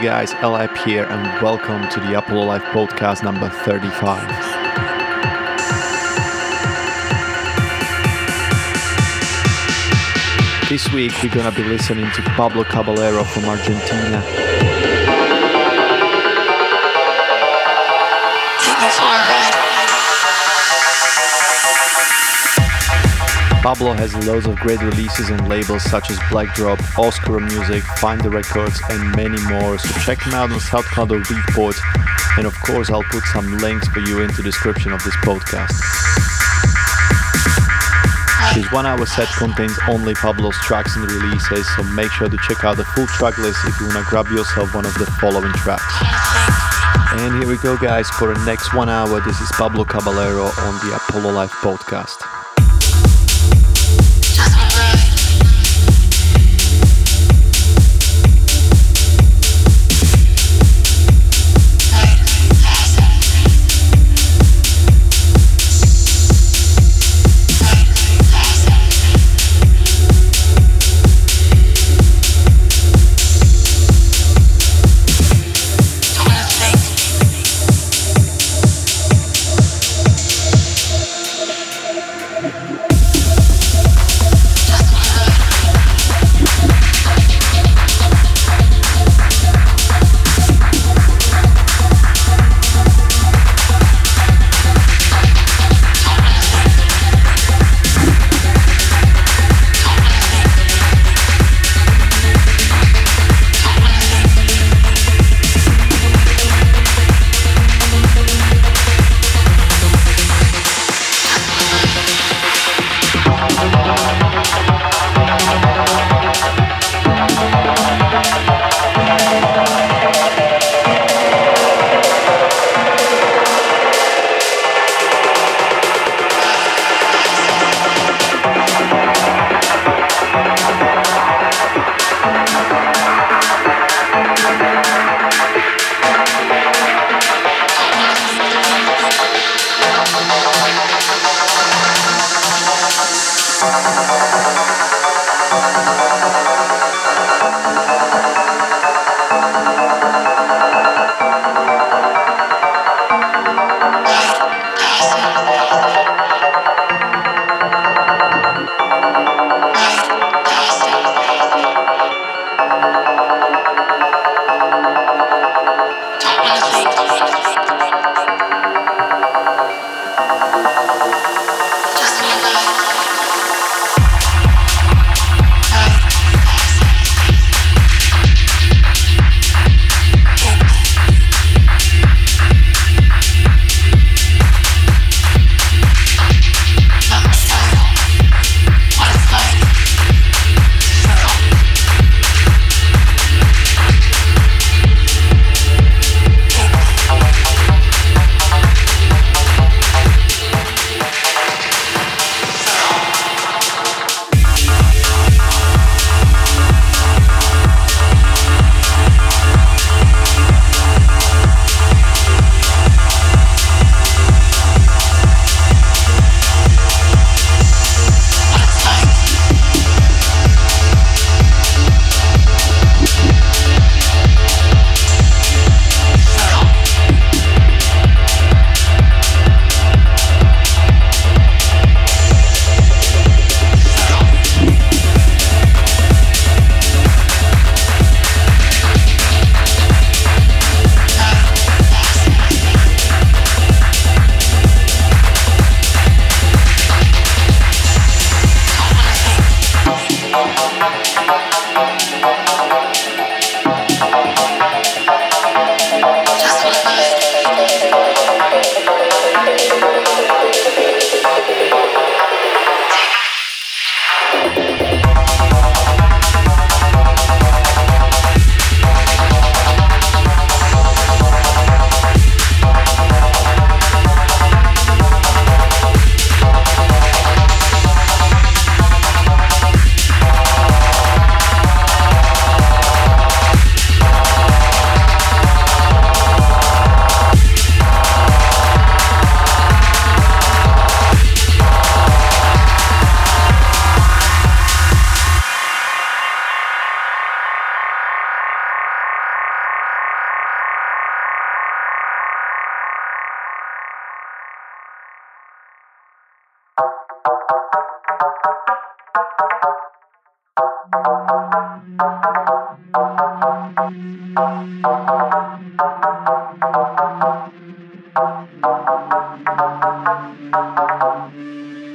You guys, Elap here, and welcome to the Apollo Life podcast number 35. This week, we're gonna be listening to Pablo Caballero from Argentina. Pablo has loads of great releases on labels such as Black Drop, Oscar Music, Find the Records, and many more. So check him out on SoundCloud or Beatport. And of course, I'll put some links for you into the description of this podcast. This one hour set contains only Pablo's tracks and releases, so make sure to check out the full track list if you want to grab yourself one of the following tracks. And here we go, guys, for the next one hour. This is Pablo Caballero on the Apollo Life podcast.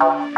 Thank